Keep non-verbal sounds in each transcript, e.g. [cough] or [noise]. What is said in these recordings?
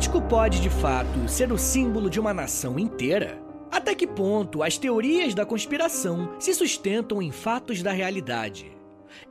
Político pode, de fato, ser o símbolo de uma nação inteira? Até que ponto as teorias da conspiração se sustentam em fatos da realidade?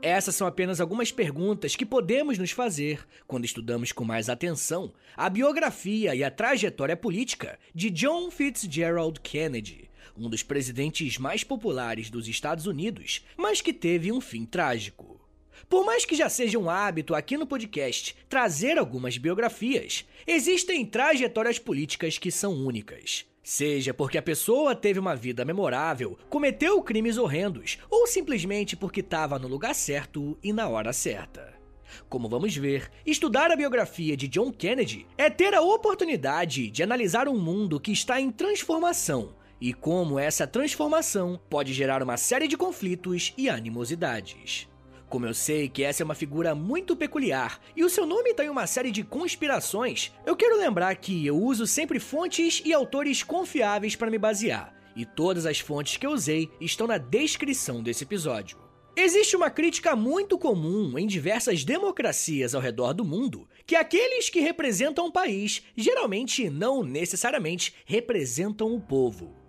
Essas são apenas algumas perguntas que podemos nos fazer quando estudamos com mais atenção a biografia e a trajetória política de John Fitzgerald Kennedy, um dos presidentes mais populares dos Estados Unidos, mas que teve um fim trágico. Por mais que já seja um hábito aqui no podcast trazer algumas biografias, existem trajetórias políticas que são únicas. Seja porque a pessoa teve uma vida memorável, cometeu crimes horrendos, ou simplesmente porque estava no lugar certo e na hora certa. Como vamos ver, estudar a biografia de John Kennedy é ter a oportunidade de analisar um mundo que está em transformação e como essa transformação pode gerar uma série de conflitos e animosidades. Como eu sei que essa é uma figura muito peculiar e o seu nome tem uma série de conspirações, eu quero lembrar que eu uso sempre fontes e autores confiáveis para me basear, e todas as fontes que eu usei estão na descrição desse episódio. Existe uma crítica muito comum em diversas democracias ao redor do mundo que aqueles que representam o país geralmente não necessariamente representam o povo.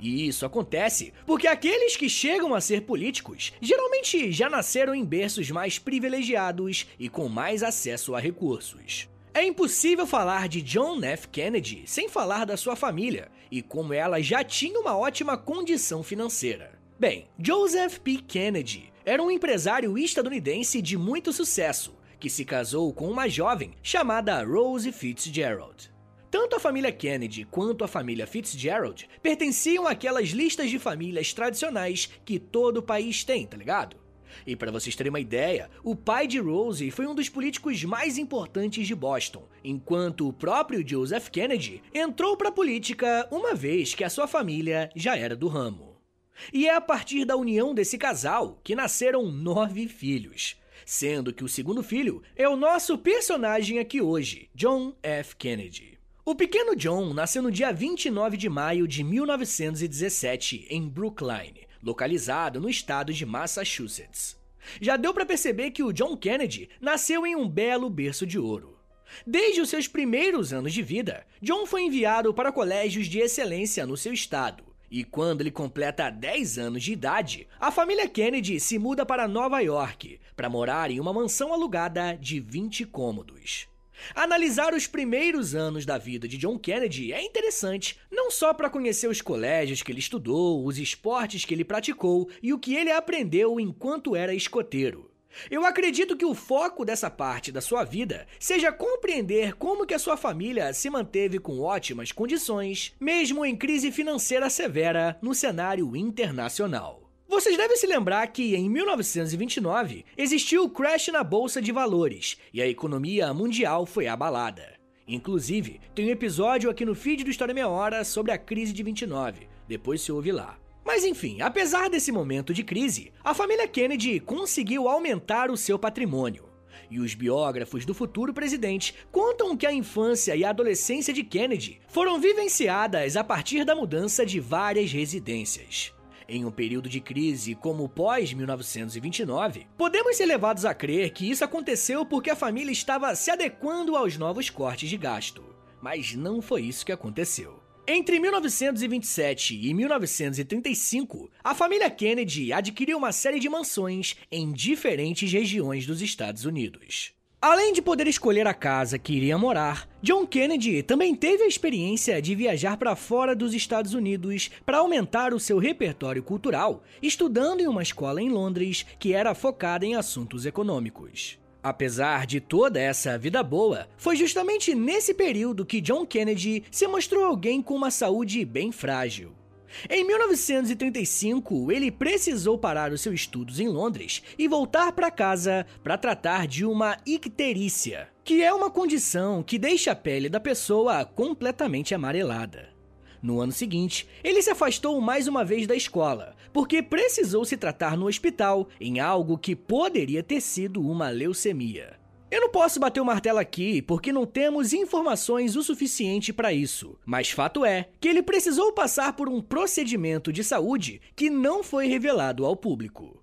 E isso acontece porque aqueles que chegam a ser políticos geralmente já nasceram em berços mais privilegiados e com mais acesso a recursos. É impossível falar de John F. Kennedy sem falar da sua família e como ela já tinha uma ótima condição financeira. Bem, Joseph P. Kennedy era um empresário estadunidense de muito sucesso que se casou com uma jovem chamada Rose Fitzgerald. Tanto a família Kennedy quanto a família Fitzgerald pertenciam àquelas listas de famílias tradicionais que todo país tem, tá ligado? E para vocês terem uma ideia, o pai de Rose foi um dos políticos mais importantes de Boston, enquanto o próprio Joseph Kennedy entrou para a política uma vez que a sua família já era do ramo. E é a partir da união desse casal que nasceram nove filhos, sendo que o segundo filho é o nosso personagem aqui hoje, John F. Kennedy. O pequeno John nasceu no dia 29 de maio de 1917 em Brookline, localizado no estado de Massachusetts. Já deu para perceber que o John Kennedy nasceu em um belo berço de ouro. Desde os seus primeiros anos de vida, John foi enviado para colégios de excelência no seu estado. E quando ele completa 10 anos de idade, a família Kennedy se muda para Nova York para morar em uma mansão alugada de 20 cômodos. Analisar os primeiros anos da vida de John Kennedy é interessante, não só para conhecer os colégios que ele estudou, os esportes que ele praticou e o que ele aprendeu enquanto era escoteiro. Eu acredito que o foco dessa parte da sua vida seja compreender como que a sua família se manteve com ótimas condições, mesmo em crise financeira severa no cenário internacional. Vocês devem se lembrar que em 1929 existiu o crash na bolsa de valores e a economia mundial foi abalada. Inclusive, tem um episódio aqui no feed do História Meia Hora sobre a crise de 29, depois se ouve lá. Mas enfim, apesar desse momento de crise, a família Kennedy conseguiu aumentar o seu patrimônio. E os biógrafos do futuro presidente contam que a infância e a adolescência de Kennedy foram vivenciadas a partir da mudança de várias residências. Em um período de crise como o pós-1929, podemos ser levados a crer que isso aconteceu porque a família estava se adequando aos novos cortes de gasto. Mas não foi isso que aconteceu. Entre 1927 e 1935, a família Kennedy adquiriu uma série de mansões em diferentes regiões dos Estados Unidos. Além de poder escolher a casa que iria morar, John Kennedy também teve a experiência de viajar para fora dos Estados Unidos para aumentar o seu repertório cultural, estudando em uma escola em Londres que era focada em assuntos econômicos. Apesar de toda essa vida boa, foi justamente nesse período que John Kennedy se mostrou alguém com uma saúde bem frágil. Em 1935, ele precisou parar os seus estudos em Londres e voltar para casa para tratar de uma icterícia, que é uma condição que deixa a pele da pessoa completamente amarelada. No ano seguinte, ele se afastou mais uma vez da escola, porque precisou se tratar no hospital em algo que poderia ter sido uma leucemia. Eu não posso bater o martelo aqui porque não temos informações o suficiente para isso, mas fato é que ele precisou passar por um procedimento de saúde que não foi revelado ao público.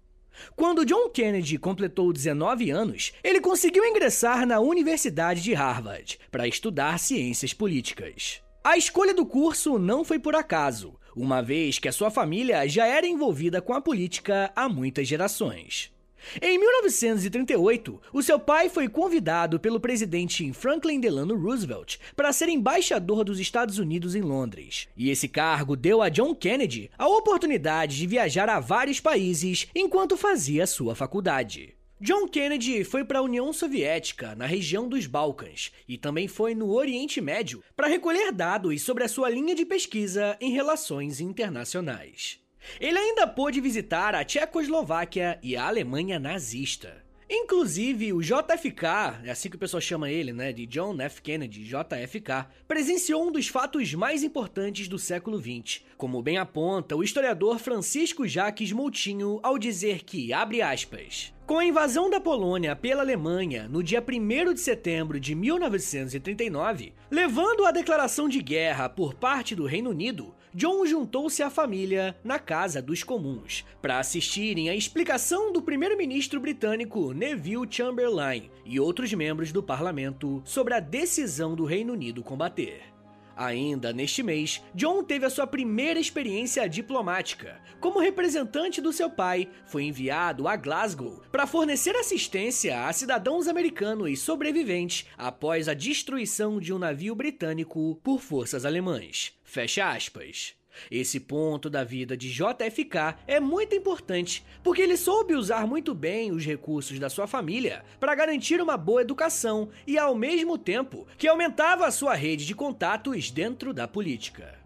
Quando John Kennedy completou 19 anos, ele conseguiu ingressar na Universidade de Harvard para estudar ciências políticas. A escolha do curso não foi por acaso, uma vez que a sua família já era envolvida com a política há muitas gerações. Em 1938, o seu pai foi convidado pelo presidente Franklin Delano Roosevelt para ser embaixador dos Estados Unidos em Londres. E esse cargo deu a John Kennedy a oportunidade de viajar a vários países enquanto fazia sua faculdade. John Kennedy foi para a União Soviética, na região dos Balcãs, e também foi no Oriente Médio para recolher dados sobre a sua linha de pesquisa em relações internacionais. Ele ainda pôde visitar a Tchecoslováquia e a Alemanha nazista. Inclusive, o JFK, é assim que o pessoal chama ele, né, de John F. Kennedy, JFK, presenciou um dos fatos mais importantes do século XX, como bem aponta o historiador Francisco Jaques Moutinho ao dizer que, abre aspas, com a invasão da Polônia pela Alemanha no dia 1 de setembro de 1939, levando à declaração de guerra por parte do Reino Unido, John juntou-se à família na Casa dos Comuns para assistirem à explicação do primeiro-ministro britânico Neville Chamberlain e outros membros do parlamento sobre a decisão do Reino Unido combater. Ainda neste mês, John teve a sua primeira experiência diplomática. Como representante do seu pai, foi enviado a Glasgow para fornecer assistência a cidadãos americanos sobreviventes após a destruição de um navio britânico por forças alemãs. Fecha aspas. Esse ponto da vida de JFK é muito importante, porque ele soube usar muito bem os recursos da sua família para garantir uma boa educação e, ao mesmo tempo, que aumentava a sua rede de contatos dentro da política.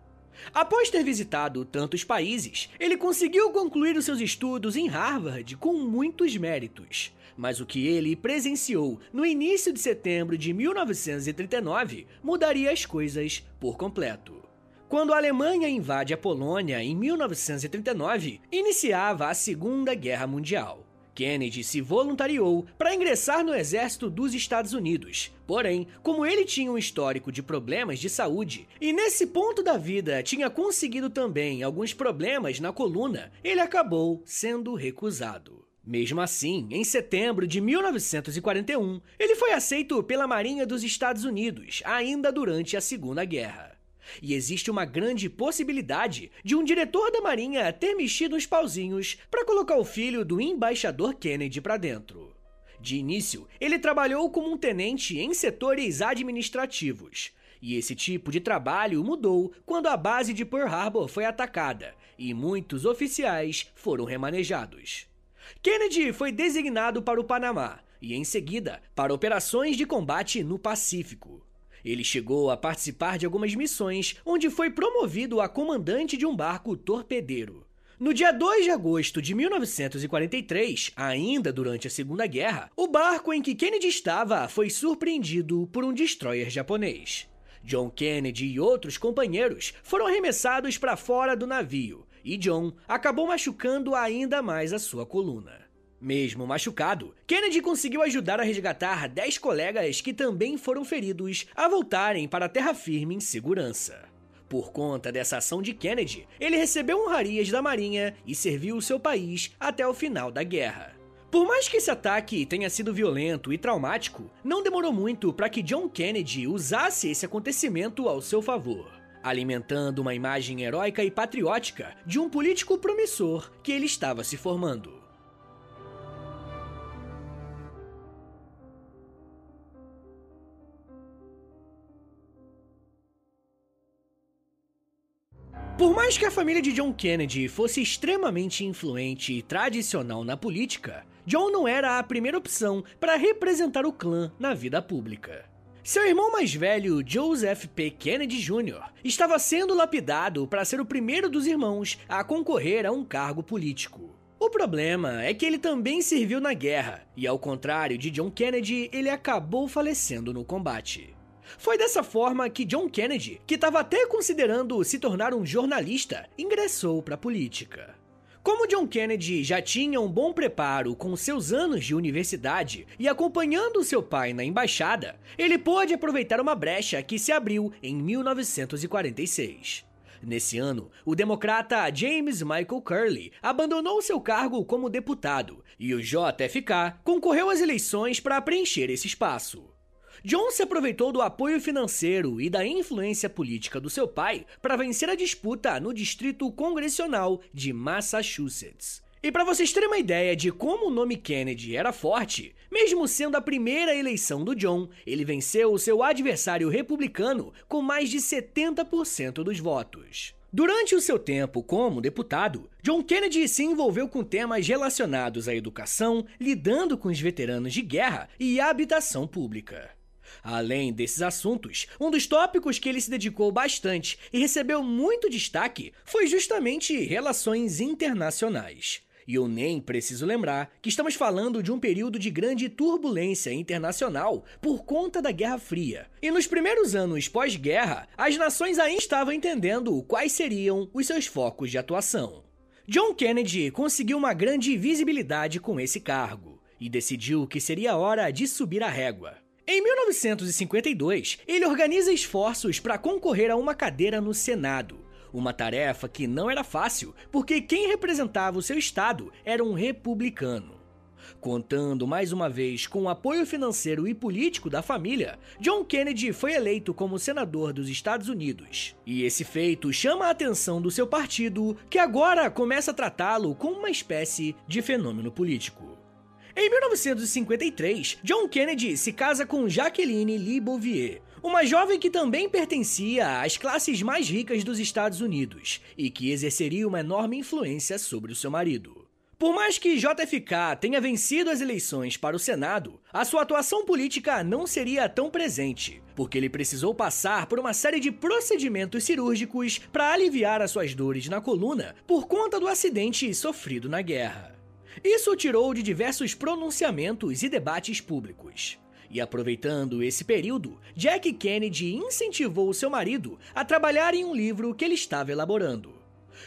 Após ter visitado tantos países, ele conseguiu concluir os seus estudos em Harvard com muitos méritos. Mas o que ele presenciou no início de setembro de 1939 mudaria as coisas por completo. Quando a Alemanha invade a Polônia em 1939, iniciava a Segunda Guerra Mundial. Kennedy se voluntariou para ingressar no exército dos Estados Unidos. Porém, como ele tinha um histórico de problemas de saúde e nesse ponto da vida tinha conseguido também alguns problemas na coluna, ele acabou sendo recusado. Mesmo assim, em setembro de 1941, ele foi aceito pela Marinha dos Estados Unidos, ainda durante a Segunda Guerra. E existe uma grande possibilidade de um diretor da Marinha ter mexido os pauzinhos para colocar o filho do embaixador Kennedy para dentro. De início, ele trabalhou como um tenente em setores administrativos. E esse tipo de trabalho mudou quando a base de Pearl Harbor foi atacada e muitos oficiais foram remanejados. Kennedy foi designado para o Panamá e, em seguida, para operações de combate no Pacífico. Ele chegou a participar de algumas missões, onde foi promovido a comandante de um barco torpedeiro. No dia 2 de agosto de 1943, ainda durante a Segunda Guerra, o barco em que Kennedy estava foi surpreendido por um destroyer japonês. John Kennedy e outros companheiros foram arremessados para fora do navio, e John acabou machucando ainda mais a sua coluna. Mesmo machucado, Kennedy conseguiu ajudar a resgatar 10 colegas que também foram feridos a voltarem para a terra firme em segurança. Por conta dessa ação de Kennedy, ele recebeu honrarias da Marinha e serviu o seu país até o final da guerra. Por mais que esse ataque tenha sido violento e traumático, não demorou muito para que John Kennedy usasse esse acontecimento ao seu favor, alimentando uma imagem heróica e patriótica de um político promissor que ele estava se formando. Por mais que a família de John Kennedy fosse extremamente influente e tradicional na política, John não era a primeira opção para representar o clã na vida pública. Seu irmão mais velho, Joseph P. Kennedy Jr., estava sendo lapidado para ser o primeiro dos irmãos a concorrer a um cargo político. O problema é que ele também serviu na guerra, e ao contrário de John Kennedy, ele acabou falecendo no combate. Foi dessa forma que John Kennedy, que estava até considerando se tornar um jornalista, ingressou para a política. Como John Kennedy já tinha um bom preparo com seus anos de universidade e acompanhando seu pai na embaixada, ele pôde aproveitar uma brecha que se abriu em 1946. Nesse ano, o democrata James Michael Curley abandonou seu cargo como deputado e o JFK concorreu às eleições para preencher esse espaço. John se aproveitou do apoio financeiro e da influência política do seu pai para vencer a disputa no distrito congressional de Massachusetts. E para vocês terem uma ideia de como o nome Kennedy era forte, mesmo sendo a primeira eleição do John, ele venceu o seu adversário republicano com mais de 70% dos votos. Durante o seu tempo como deputado, John Kennedy se envolveu com temas relacionados à educação, lidando com os veteranos de guerra e habitação pública. Além desses assuntos, um dos tópicos que ele se dedicou bastante e recebeu muito destaque foi justamente relações internacionais. E eu nem preciso lembrar que estamos falando de um período de grande turbulência internacional por conta da Guerra Fria. E nos primeiros anos pós-guerra, as nações ainda estavam entendendo quais seriam os seus focos de atuação. John Kennedy conseguiu uma grande visibilidade com esse cargo e decidiu que seria hora de subir a régua. Em 1952, ele organiza esforços para concorrer a uma cadeira no Senado. Uma tarefa que não era fácil, porque quem representava o seu estado era um republicano. Contando mais uma vez com o apoio financeiro e político da família, John Kennedy foi eleito como senador dos Estados Unidos. E esse feito chama a atenção do seu partido, que agora começa a tratá-lo como uma espécie de fenômeno político. Em 1953, John Kennedy se casa com Jacqueline Lee Bouvier, uma jovem que também pertencia às classes mais ricas dos Estados Unidos e que exerceria uma enorme influência sobre o seu marido. Por mais que JFK tenha vencido as eleições para o Senado, a sua atuação política não seria tão presente, porque ele precisou passar por uma série de procedimentos cirúrgicos para aliviar as suas dores na coluna por conta do acidente sofrido na guerra. Isso o tirou de diversos pronunciamentos e debates públicos. E aproveitando esse período, Jack Kennedy incentivou seu marido a trabalhar em um livro que ele estava elaborando.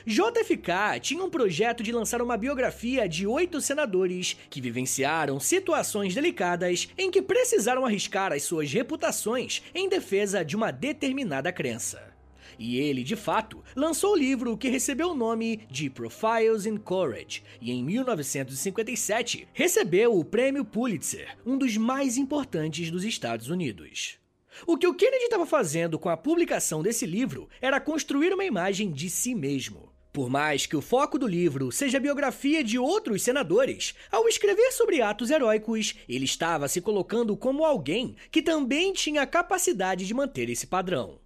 JFK tinha um projeto de lançar uma biografia de oito senadores que vivenciaram situações delicadas em que precisaram arriscar as suas reputações em defesa de uma determinada crença. E ele, de fato, lançou o livro que recebeu o nome de Profiles in Courage e em 1957 recebeu o Prêmio Pulitzer, um dos mais importantes dos Estados Unidos. O que o Kennedy estava fazendo com a publicação desse livro era construir uma imagem de si mesmo. Por mais que o foco do livro seja a biografia de outros senadores, ao escrever sobre atos heróicos, ele estava se colocando como alguém que também tinha a capacidade de manter esse padrão.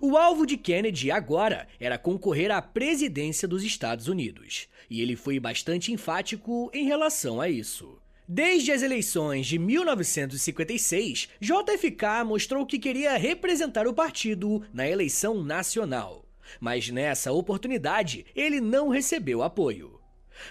O alvo de Kennedy agora era concorrer à presidência dos Estados Unidos, e ele foi bastante enfático em relação a isso. Desde as eleições de 1956, JFK mostrou que queria representar o partido na eleição nacional. Mas nessa oportunidade, ele não recebeu apoio.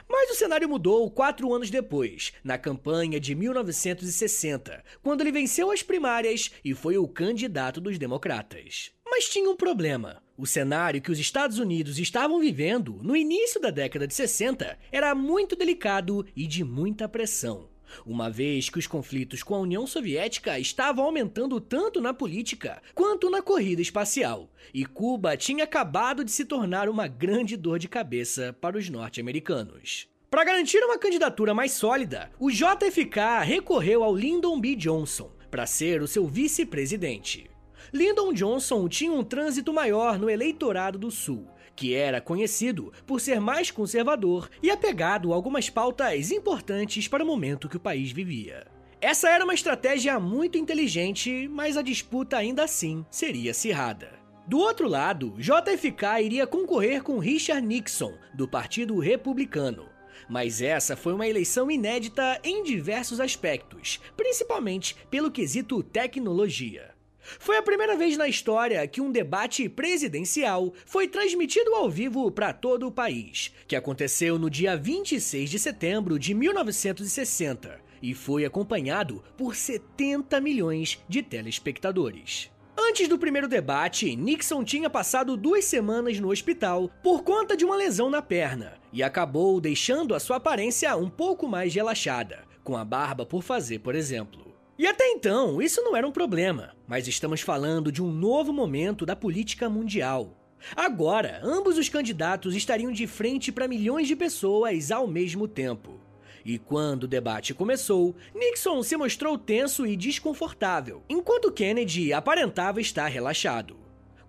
Mas o cenário mudou quatro anos depois, na campanha de 1960, quando ele venceu as primárias e foi o candidato dos democratas. Mas tinha um problema. O cenário que os Estados Unidos estavam vivendo no início da década de 60 era muito delicado e de muita pressão. Uma vez que os conflitos com a União Soviética estavam aumentando tanto na política quanto na corrida espacial, e Cuba tinha acabado de se tornar uma grande dor de cabeça para os norte-americanos. Para garantir uma candidatura mais sólida, o JFK recorreu ao Lyndon B. Johnson para ser o seu vice-presidente. Lyndon Johnson tinha um trânsito maior no eleitorado do Sul, que era conhecido por ser mais conservador e apegado a algumas pautas importantes para o momento que o país vivia. Essa era uma estratégia muito inteligente, mas a disputa ainda assim seria acirrada. Do outro lado, JFK iria concorrer com Richard Nixon, do Partido Republicano. Mas essa foi uma eleição inédita em diversos aspectos, principalmente pelo quesito tecnologia. Foi a primeira vez na história que um debate presidencial foi transmitido ao vivo para todo o país, que aconteceu no dia 26 de setembro de 1960 e foi acompanhado por 70 milhões de telespectadores. Antes do primeiro debate, Nixon tinha passado duas semanas no hospital por conta de uma lesão na perna e acabou deixando a sua aparência um pouco mais relaxada, com a barba por fazer, por exemplo. E até então, isso não era um problema, mas estamos falando de um novo momento da política mundial. Agora, ambos os candidatos estariam de frente para milhões de pessoas ao mesmo tempo. E quando o debate começou, Nixon se mostrou tenso e desconfortável, enquanto Kennedy aparentava estar relaxado.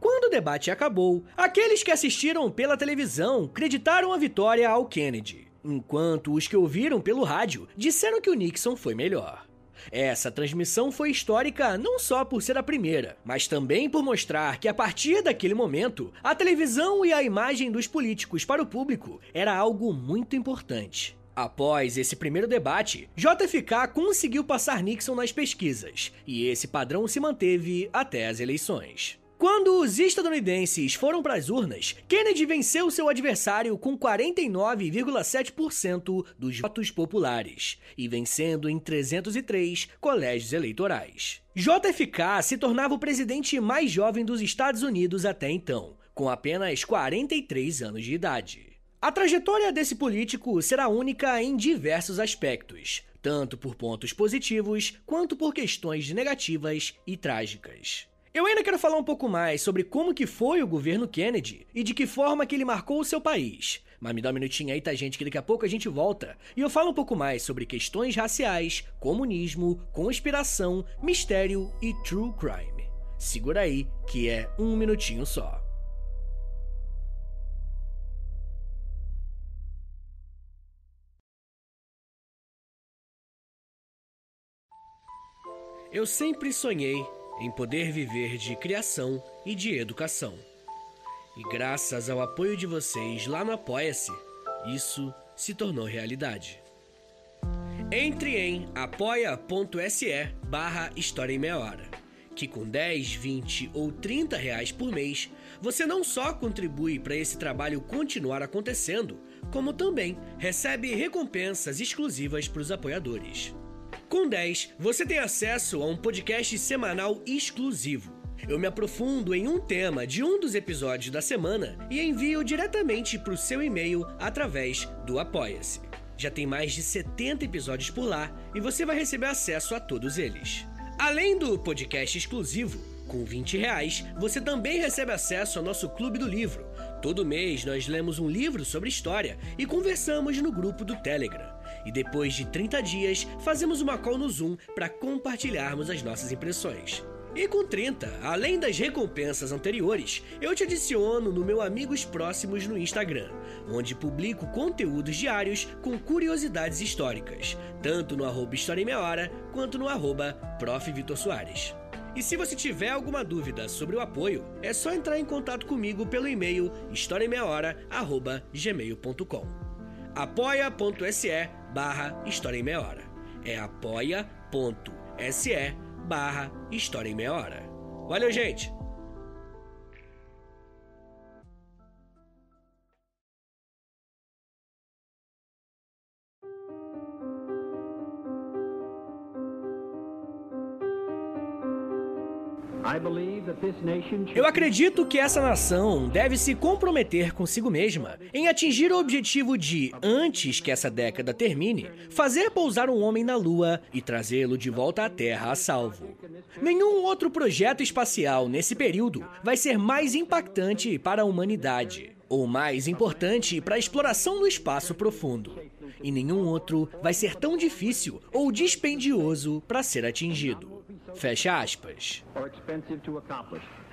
Quando o debate acabou, aqueles que assistiram pela televisão creditaram a vitória ao Kennedy, enquanto os que ouviram pelo rádio disseram que o Nixon foi melhor. Essa transmissão foi histórica não só por ser a primeira, mas também por mostrar que a partir daquele momento, a televisão e a imagem dos políticos para o público era algo muito importante. Após esse primeiro debate, JFK conseguiu passar Nixon nas pesquisas, e esse padrão se manteve até as eleições. Quando os estadunidenses foram para as urnas, Kennedy venceu seu adversário com 49,7% dos votos populares e vencendo em 303 colégios eleitorais. JFK se tornava o presidente mais jovem dos Estados Unidos até então, com apenas 43 anos de idade. A trajetória desse político será única em diversos aspectos, tanto por pontos positivos quanto por questões negativas e trágicas. Eu ainda quero falar um pouco mais sobre como que foi o governo Kennedy e de que forma que ele marcou o seu país. Mas me dá um minutinho aí, tá, gente, que daqui a pouco a gente volta. E eu falo um pouco mais sobre questões raciais, comunismo, conspiração, mistério e true crime. Segura aí, que é um minutinho só. Eu sempre sonhei em poder viver de criação e de educação. E graças ao apoio de vocês lá no Apoia-se, isso se tornou realidade. Entre em apoia.se barra História em Meia Hora, que com 10, 20 ou 30 reais por mês, você não só contribui para esse trabalho continuar acontecendo, como também recebe recompensas exclusivas para os apoiadores. Com 10, você tem acesso a um podcast semanal exclusivo. Eu me aprofundo em um tema de um dos episódios da semana e envio diretamente para o seu e-mail através do Apoia-se. Já tem mais de 70 episódios por lá e você vai receber acesso a todos eles. Além do podcast exclusivo, com 20 reais, você também recebe acesso ao nosso Clube do Livro. Todo mês nós lemos um livro sobre história e conversamos no grupo do Telegram. E depois de 30 dias, fazemos uma call no Zoom para compartilharmos as nossas impressões. E com 30, além das recompensas anteriores, eu te adiciono no meu Amigos Próximos no Instagram, onde publico conteúdos diários com curiosidades históricas, tanto no arroba História em Meia Hora, quanto no arroba Prof. Vitor Soares. E se você tiver alguma dúvida sobre o apoio, é só entrar em contato comigo pelo e-mail historiaemmeiahora.gmail.com apoia.se barra História em Meia Hora. É apoia.se barra História em Meia Hora. Valeu, gente! Eu acredito que essa nação deve se comprometer consigo mesma em atingir o objetivo de, antes que essa década termine, fazer pousar um homem na Lua e trazê-lo de volta à Terra a salvo. Nenhum outro projeto espacial nesse período vai ser mais impactante para a humanidade, ou mais importante para a exploração do espaço profundo. E nenhum outro vai ser tão difícil ou dispendioso para ser atingido. Fecha aspas.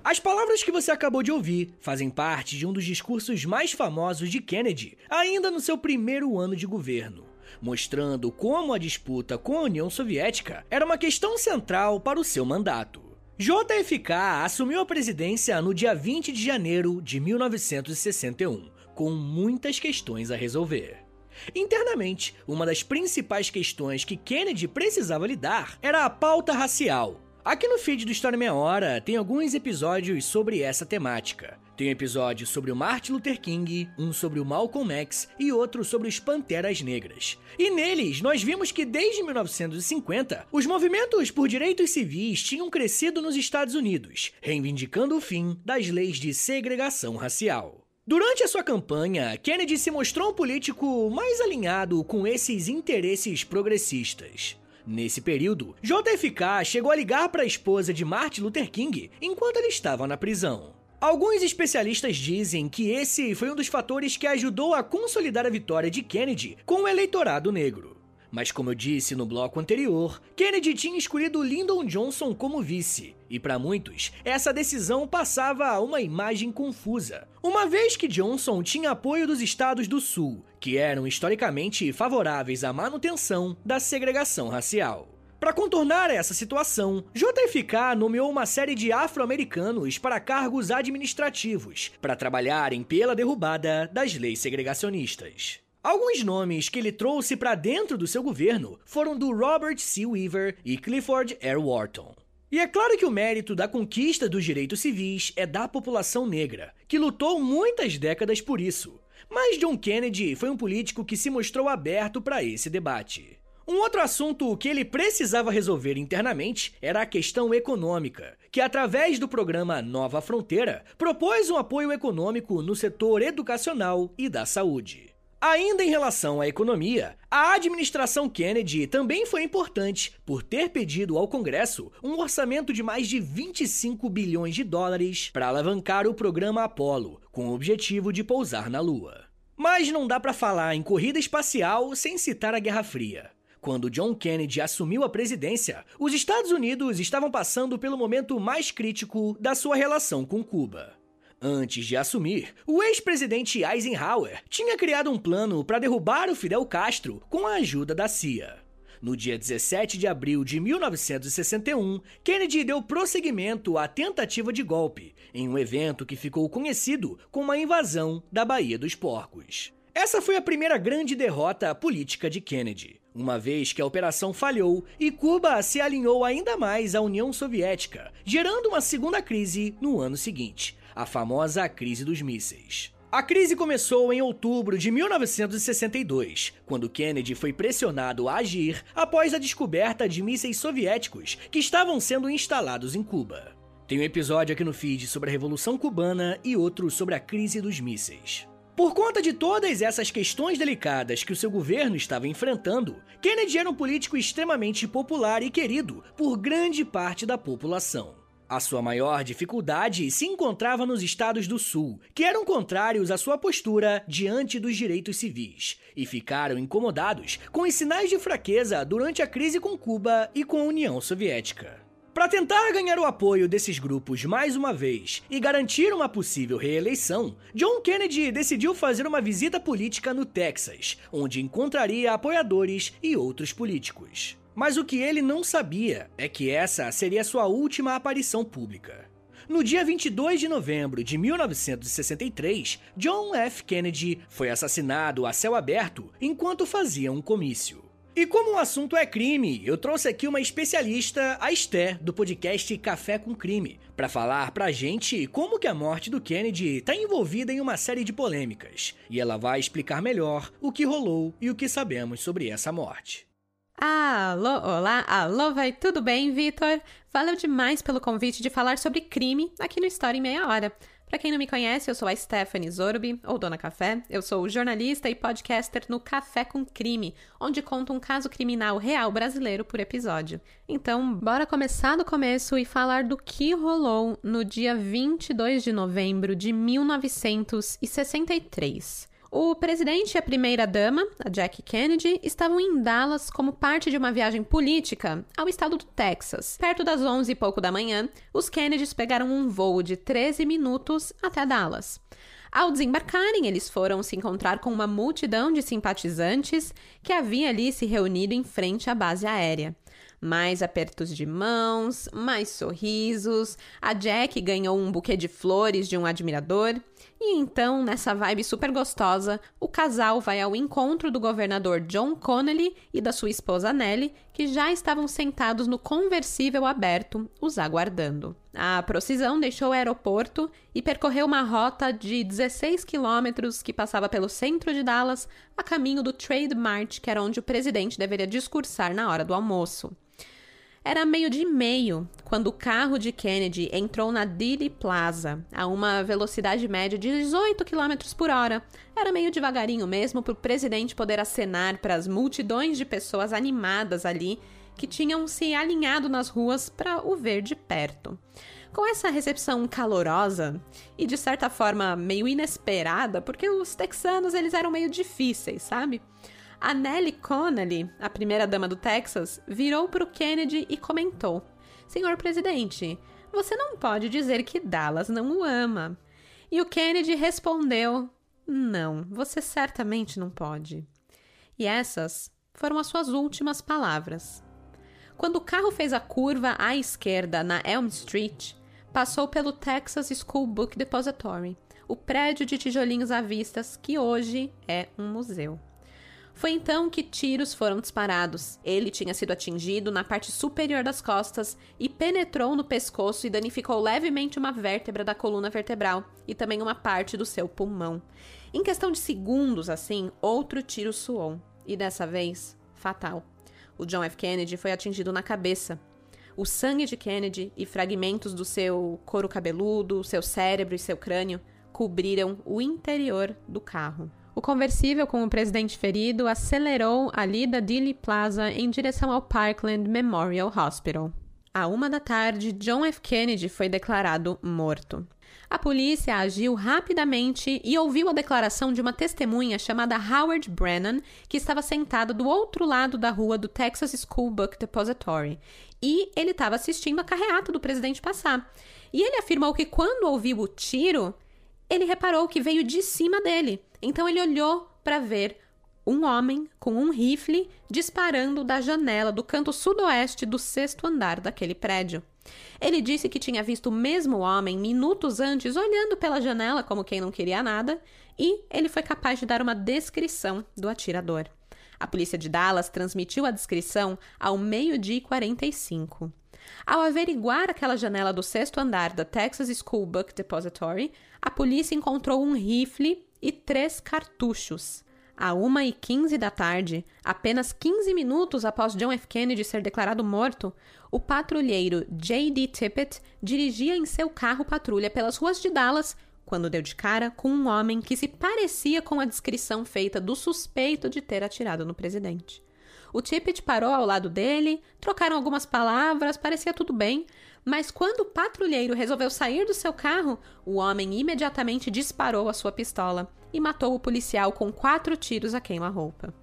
As palavras que você acabou de ouvir fazem parte de um dos discursos mais famosos de Kennedy, ainda no seu primeiro ano de governo, mostrando como a disputa com a União Soviética era uma questão central para o seu mandato. JFK assumiu a presidência no dia 20 de janeiro de 1961, com muitas questões a resolver. Internamente, uma das principais questões que Kennedy precisava lidar era a pauta racial. Aqui no feed do História Meia Hora tem alguns episódios sobre essa temática. Tem um episódio sobre o Martin Luther King, um sobre o Malcolm X e outro sobre os Panteras Negras. E neles, nós vimos que desde 1950, os movimentos por direitos civis tinham crescido nos Estados Unidos, reivindicando o fim das leis de segregação racial. Durante a sua campanha, Kennedy se mostrou um político mais alinhado com esses interesses progressistas. Nesse período, JFK chegou a ligar para a esposa de Martin Luther King enquanto ele estava na prisão. Alguns especialistas dizem que esse foi um dos fatores que ajudou a consolidar a vitória de Kennedy com o eleitorado negro. Mas como eu disse no bloco anterior, Kennedy tinha escolhido Lyndon Johnson como vice, e para muitos, essa decisão passava uma imagem confusa, uma vez que Johnson tinha apoio dos estados do Sul, que eram historicamente favoráveis à manutenção da segregação racial. Para contornar essa situação, JFK nomeou uma série de afro-americanos para cargos administrativos, para trabalharem pela derrubada das leis segregacionistas. Alguns nomes que ele trouxe para dentro do seu governo foram do Robert C. Weaver e Clifford R. Wharton. E é claro que o mérito da conquista dos direitos civis é da população negra, que lutou muitas décadas por isso. Mas John Kennedy foi um político que se mostrou aberto para esse debate. Um outro assunto que ele precisava resolver internamente era a questão econômica, que através do programa Nova Fronteira propôs um apoio econômico no setor educacional e da saúde. Ainda em relação à economia, a administração Kennedy também foi importante por ter pedido ao Congresso um orçamento de mais de 25 bilhões de dólares para alavancar o programa Apollo, com o objetivo de pousar na Lua. Mas não dá para falar em corrida espacial sem citar a Guerra Fria. Quando John Kennedy assumiu a presidência, os Estados Unidos estavam passando pelo momento mais crítico da sua relação com Cuba. Antes de assumir, o ex-presidente Eisenhower tinha criado um plano para derrubar o Fidel Castro com a ajuda da CIA. No dia 17 de abril de 1961, Kennedy deu prosseguimento à tentativa de golpe, em um evento que ficou conhecido como a invasão da Baía dos Porcos. Essa foi a primeira grande derrota política de Kennedy, uma vez que a operação falhou e Cuba se alinhou ainda mais à União Soviética, gerando uma segunda crise no ano seguinte, a famosa crise dos mísseis. A crise começou em outubro de 1962, quando Kennedy foi pressionado a agir após a descoberta de mísseis soviéticos que estavam sendo instalados em Cuba. Tem um episódio aqui no feed sobre a Revolução Cubana e outro sobre a crise dos mísseis. Por conta de todas essas questões delicadas que o seu governo estava enfrentando, Kennedy era um político extremamente popular e querido por grande parte da população. A sua maior dificuldade se encontrava nos estados do Sul, que eram contrários à sua postura diante dos direitos civis, e ficaram incomodados com os sinais de fraqueza durante a crise com Cuba e com a União Soviética. Para tentar ganhar o apoio desses grupos mais uma vez e garantir uma possível reeleição, John Kennedy decidiu fazer uma visita política no Texas, onde encontraria apoiadores e outros políticos. Mas o que ele não sabia é que essa seria sua última aparição pública. No dia 22 de novembro de 1963, John F. Kennedy foi assassinado a céu aberto enquanto fazia um comício. E como o assunto é crime, eu trouxe aqui uma especialista, a Esté, do podcast Café com Crime, para falar pra gente como que a morte do Kennedy está envolvida em uma série de polêmicas. E ela vai explicar melhor o que rolou e o que sabemos sobre essa morte. Alô, olá, alô, vai tudo bem, Vitor? Valeu demais pelo convite de falar sobre crime aqui no História em Meia Hora. Para quem não me conhece, eu sou a Stephanie Zorbi, ou Dona Café. Eu sou jornalista e podcaster no Café com Crime, onde conto um caso criminal real brasileiro por episódio. Então, bora começar do começo e falar do que rolou no dia 22 de novembro de 1963. O presidente e a primeira-dama, a Jackie Kennedy, estavam em Dallas como parte de uma viagem política ao estado do Texas. Perto das 11 e pouco da manhã, os Kennedys pegaram um voo de 13 minutos até Dallas. Ao desembarcarem, eles foram se encontrar com uma multidão de simpatizantes que havia ali se reunido em frente à base aérea. Mais apertos de mãos, mais sorrisos. A Jack ganhou um buquê de flores de um admirador. E então, nessa vibe super gostosa, o casal vai ao encontro do governador John Connolly e da sua esposa Nellie, que já estavam sentados no conversível aberto, os aguardando. A procissão deixou o aeroporto e percorreu uma rota de 16 quilômetros que passava pelo centro de Dallas a caminho do Trade Mart, que era onde o presidente deveria discursar na hora do almoço. Era meio de meio quando o carro de Kennedy entrou na Dealey Plaza a uma velocidade média de 18 km por hora. Era meio devagarinho mesmo para o presidente poder acenar para as multidões de pessoas animadas ali que tinham se alinhado nas ruas para o ver de perto. Com essa recepção calorosa e de certa forma meio inesperada, porque os texanos eles eram meio difíceis, sabe? A Nellie Connolly, a primeira dama do Texas, virou para o Kennedy e comentou: Senhor presidente, você não pode dizer que Dallas não o ama. E o Kennedy respondeu: Não, você certamente não pode. E essas foram as suas últimas palavras. Quando o carro fez a curva à esquerda na Elm Street, passou pelo Texas School Book Depository, o prédio de tijolinhos à vista que hoje é um museu. Foi então que tiros foram disparados. Ele tinha sido atingido na parte superior das costas e penetrou no pescoço e danificou levemente uma vértebra da coluna vertebral e também uma parte do seu pulmão. Em questão de segundos, assim, outro tiro soou. E dessa vez, fatal. O John F. Kennedy foi atingido na cabeça. O sangue de Kennedy e fragmentos do seu couro cabeludo, seu cérebro e seu crânio cobriram o interior do carro. O conversível com o presidente ferido acelerou ali da Dealey Plaza em direção ao Parkland Memorial Hospital. À uma da tarde, John F. Kennedy foi declarado morto. A polícia agiu rapidamente e ouviu a declaração de uma testemunha chamada Howard Brennan, que estava sentada do outro lado da rua do Texas School Book Depository. E ele estava assistindo a carreata do presidente passar. E ele afirmou que quando ouviu o tiro, ele reparou que veio de cima dele. Então ele olhou para ver um homem com um rifle disparando da janela do canto sudoeste do sexto andar daquele prédio. Ele disse que tinha visto o mesmo homem minutos antes olhando pela janela como quem não queria nada, e ele foi capaz de dar uma descrição do atirador. A polícia de Dallas transmitiu a descrição ao meio-dia e 45. Ao averiguar aquela janela do sexto andar da Texas School Book Depository, a polícia encontrou um rifle e três cartuchos. À 1h15 da tarde, apenas 15 minutos após John F. Kennedy ser declarado morto, o patrulheiro J.D. Tippett dirigia em seu carro patrulha pelas ruas de Dallas quando deu de cara com um homem que se parecia com a descrição feita do suspeito de ter atirado no presidente. O Tippett parou ao lado dele, trocaram algumas palavras, parecia tudo bem, mas quando o patrulheiro resolveu sair do seu carro, o homem imediatamente disparou a sua pistola e matou o policial com quatro tiros a queima-roupa.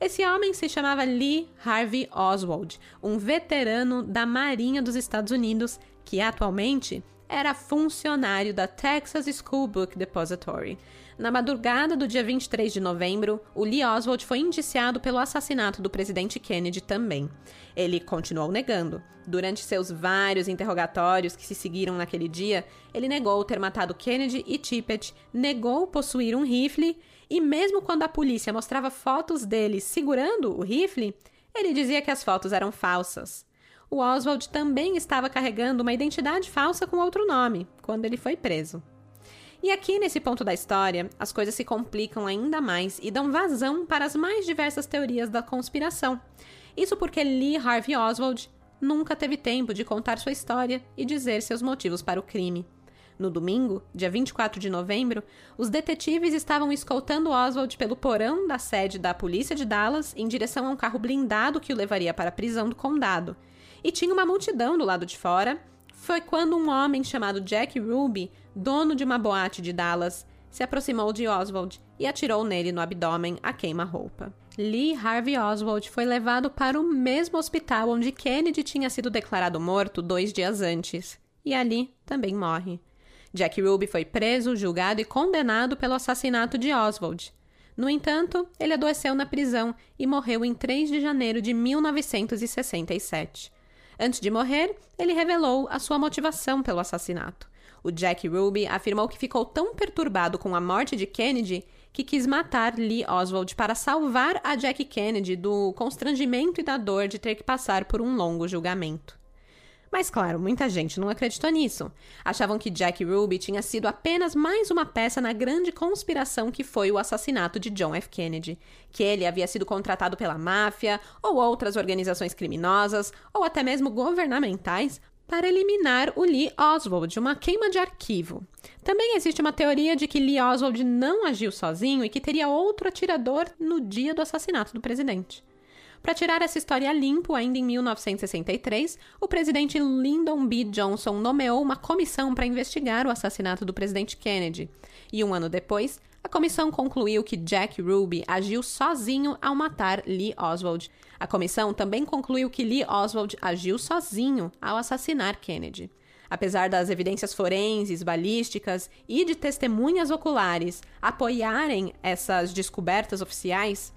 Esse homem se chamava Lee Harvey Oswald, um veterano da Marinha dos Estados Unidos que atualmente era funcionário da Texas School Book Depository. Na madrugada do dia 23 de novembro, o Lee Oswald foi indiciado pelo assassinato do presidente Kennedy também. Ele continuou negando. Durante seus vários interrogatórios que se seguiram naquele dia, ele negou ter matado Kennedy e Tippett, negou possuir um rifle e, mesmo quando a polícia mostrava fotos dele segurando o rifle, ele dizia que as fotos eram falsas. O Oswald também estava carregando uma identidade falsa com outro nome quando ele foi preso. E aqui nesse ponto da história, as coisas se complicam ainda mais e dão vazão para as mais diversas teorias da conspiração. Isso porque Lee Harvey Oswald nunca teve tempo de contar sua história e dizer seus motivos para o crime. No domingo, dia 24 de novembro, os detetives estavam escoltando Oswald pelo porão da sede da polícia de Dallas em direção a um carro blindado que o levaria para a prisão do condado. E tinha uma multidão do lado de fora. Foi quando um homem chamado Jack Ruby dono de uma boate de Dallas, se aproximou de Oswald e atirou nele no abdômen a queima-roupa. Lee Harvey Oswald foi levado para o mesmo hospital onde Kennedy tinha sido declarado morto dois dias antes, e ali também morre. Jack Ruby foi preso, julgado e condenado pelo assassinato de Oswald. No entanto, ele adoeceu na prisão e morreu em 3 de janeiro de 1967. Antes de morrer, ele revelou a sua motivação pelo assassinato. O Jack Ruby afirmou que ficou tão perturbado com a morte de Kennedy que quis matar Lee Oswald para salvar a Jack Kennedy do constrangimento e da dor de ter que passar por um longo julgamento. Mas claro, muita gente não acreditou nisso. Achavam que Jack Ruby tinha sido apenas mais uma peça na grande conspiração que foi o assassinato de John F. Kennedy, que ele havia sido contratado pela máfia ou outras organizações criminosas ou até mesmo governamentais para eliminar o Lee Oswald, uma queima de arquivo. Também existe uma teoria de que Lee Oswald não agiu sozinho e que teria outro atirador no dia do assassinato do presidente. Para tirar essa história limpo, ainda em 1963, o presidente Lyndon B. Johnson nomeou uma comissão para investigar o assassinato do presidente Kennedy. E um ano depois, a comissão concluiu que Jack Ruby agiu sozinho ao matar Lee Oswald. A comissão também concluiu que Lee Oswald agiu sozinho ao assassinar Kennedy. Apesar das evidências forenses, balísticas e de testemunhas oculares apoiarem essas descobertas oficiais,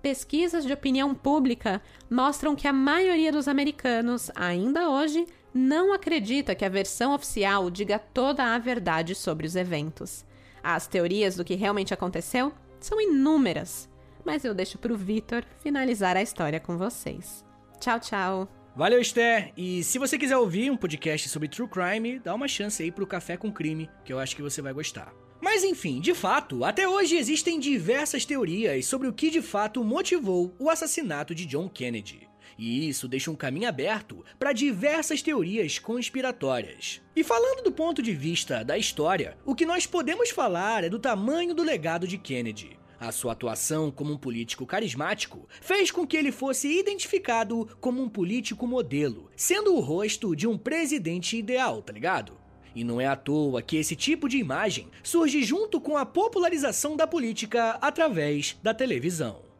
pesquisas de opinião pública mostram que a maioria dos americanos, ainda hoje, não acredita que a versão oficial diga toda a verdade sobre os eventos. As teorias do que realmente aconteceu são inúmeras, mas eu deixo para o Vitor finalizar a história com vocês. Tchau, tchau! Valeu, Esther! E se você quiser ouvir um podcast sobre True Crime, dá uma chance aí pro Café com Crime, que eu acho que você vai gostar. Mas enfim, de fato, até hoje existem diversas teorias sobre o que de fato motivou o assassinato de John Kennedy. E isso deixa um caminho aberto para diversas teorias conspiratórias. E falando do ponto de vista da história, o que nós podemos falar é do tamanho do legado de Kennedy. A sua atuação como um político carismático fez com que ele fosse identificado como um político modelo, sendo o rosto de um presidente ideal, tá ligado? E não é à toa que esse tipo de imagem surge junto com a popularização da política através da televisão.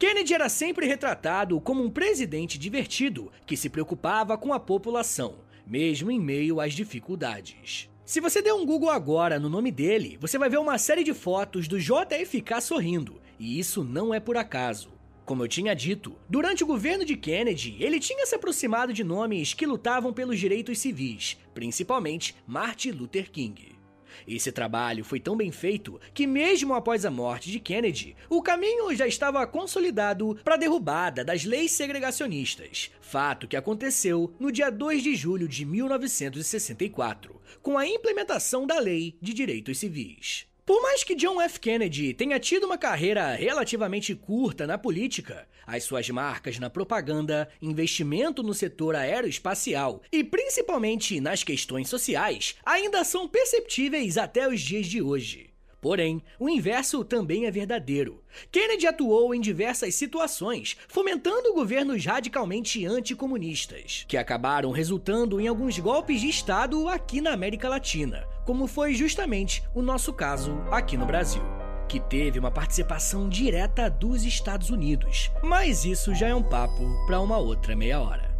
Kennedy era sempre retratado como um presidente divertido que se preocupava com a população, mesmo em meio às dificuldades. Se você der um Google agora no nome dele, você vai ver uma série de fotos do JFK sorrindo, e isso não é por acaso. Como eu tinha dito, durante o governo de Kennedy, ele tinha se aproximado de nomes que lutavam pelos direitos civis, principalmente Martin Luther King. Esse trabalho foi tão bem feito que, mesmo após a morte de Kennedy, o caminho já estava consolidado para a derrubada das leis segregacionistas, fato que aconteceu no dia 2 de julho de 1964, com a implementação da Lei de Direitos Civis. Por mais que John F. Kennedy tenha tido uma carreira relativamente curta na política, as suas marcas na propaganda, investimento no setor aeroespacial e principalmente nas questões sociais ainda são perceptíveis até os dias de hoje. Porém, o inverso também é verdadeiro. Kennedy atuou em diversas situações, fomentando governos radicalmente anticomunistas, que acabaram resultando em alguns golpes de Estado aqui na América Latina, como foi justamente o nosso caso aqui no Brasil. Que teve uma participação direta dos Estados Unidos. Mas isso já é um papo para uma outra meia hora.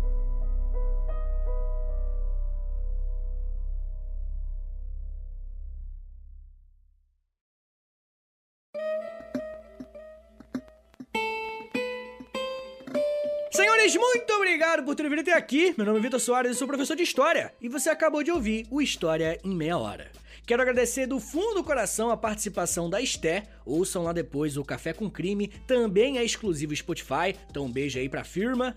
Senhores, muito obrigado por terem vindo até aqui. Meu nome é Vitor Soares, eu sou professor de História e você acabou de ouvir o História em Meia Hora. Quero agradecer do fundo do coração a participação da Esté. Ouçam lá depois o Café com Crime, também é exclusivo Spotify, então um beijo aí pra firma.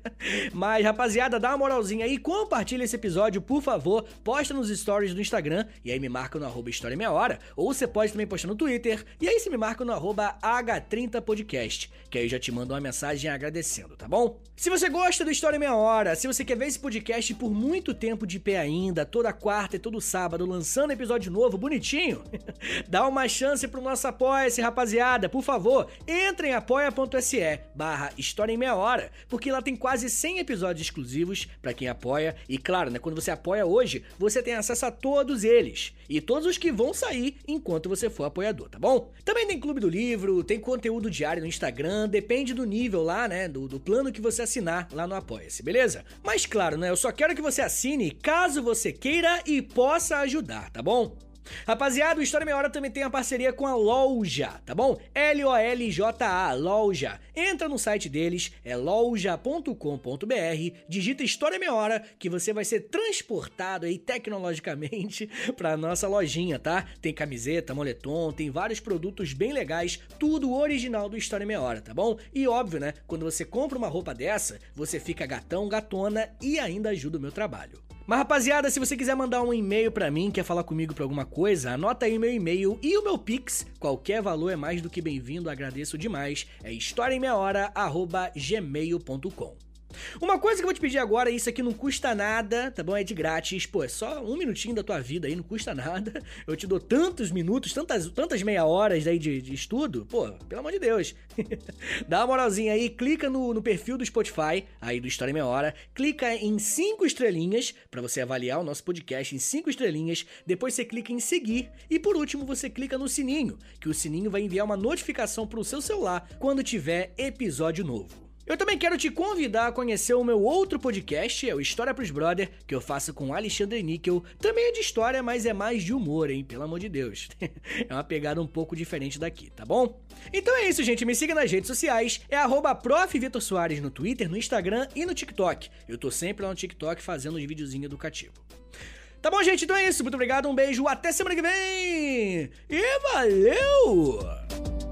[laughs] Mas, rapaziada, dá uma moralzinha aí, compartilha esse episódio, por favor, posta nos stories do Instagram, e aí me marca no História Meia Hora, ou você pode também postar no Twitter, e aí você me marca no arroba H30podcast, que aí eu já te mando uma mensagem agradecendo, tá bom? Se você gosta do História Meia Hora, se você quer ver esse podcast por muito tempo de pé ainda, toda quarta e todo sábado, lançando episódio novo, bonitinho, [laughs] dá uma chance pro nosso Apoia-se, rapaziada. Por favor, entre em apoia.se barra História em Meia Hora, porque lá tem quase 100 episódios exclusivos para quem apoia. E claro, né, quando você apoia hoje, você tem acesso a todos eles. E todos os que vão sair enquanto você for apoiador, tá bom? Também tem Clube do Livro, tem conteúdo diário no Instagram, depende do nível lá, né, do, do plano que você assinar lá no Apoia-se, beleza? Mas claro, né, eu só quero que você assine caso você queira e possa ajudar, tá bom? Rapaziada, o História Meia Hora também tem a parceria com a Loja, tá bom? L-O-L-J-A, Loja. Entra no site deles, é loja.com.br, digita História Meia Hora, que você vai ser transportado aí tecnologicamente [laughs] pra nossa lojinha, tá? Tem camiseta, moletom, tem vários produtos bem legais, tudo original do História Meia Hora, tá bom? E óbvio, né? Quando você compra uma roupa dessa, você fica gatão, gatona e ainda ajuda o meu trabalho. Mas rapaziada, se você quiser mandar um e-mail para mim, quer falar comigo pra alguma coisa, anota aí meu e-mail e o meu Pix. Qualquer valor é mais do que bem-vindo, agradeço demais. É historiaemmeiahora@gmail.com. Uma coisa que eu vou te pedir agora, isso aqui não custa nada, tá bom? É de grátis. Pô, é só um minutinho da tua vida aí, não custa nada. Eu te dou tantos minutos, tantas, tantas meia horas aí de, de estudo. Pô, pelo amor de Deus. [laughs] Dá uma moralzinha aí, clica no, no perfil do Spotify, aí do História em Meia Hora, clica em cinco estrelinhas para você avaliar o nosso podcast em cinco estrelinhas. Depois você clica em seguir e por último você clica no sininho, que o sininho vai enviar uma notificação pro seu celular quando tiver episódio novo. Eu também quero te convidar a conhecer o meu outro podcast, é o História pros Brother, que eu faço com Alexandre Níquel. Também é de história, mas é mais de humor, hein? Pelo amor de Deus. [laughs] é uma pegada um pouco diferente daqui, tá bom? Então é isso, gente. Me siga nas redes sociais. É arroba no Twitter, no Instagram e no TikTok. Eu tô sempre lá no TikTok fazendo os videozinhos educativos. Tá bom, gente? Então é isso. Muito obrigado, um beijo, até semana que vem! E valeu!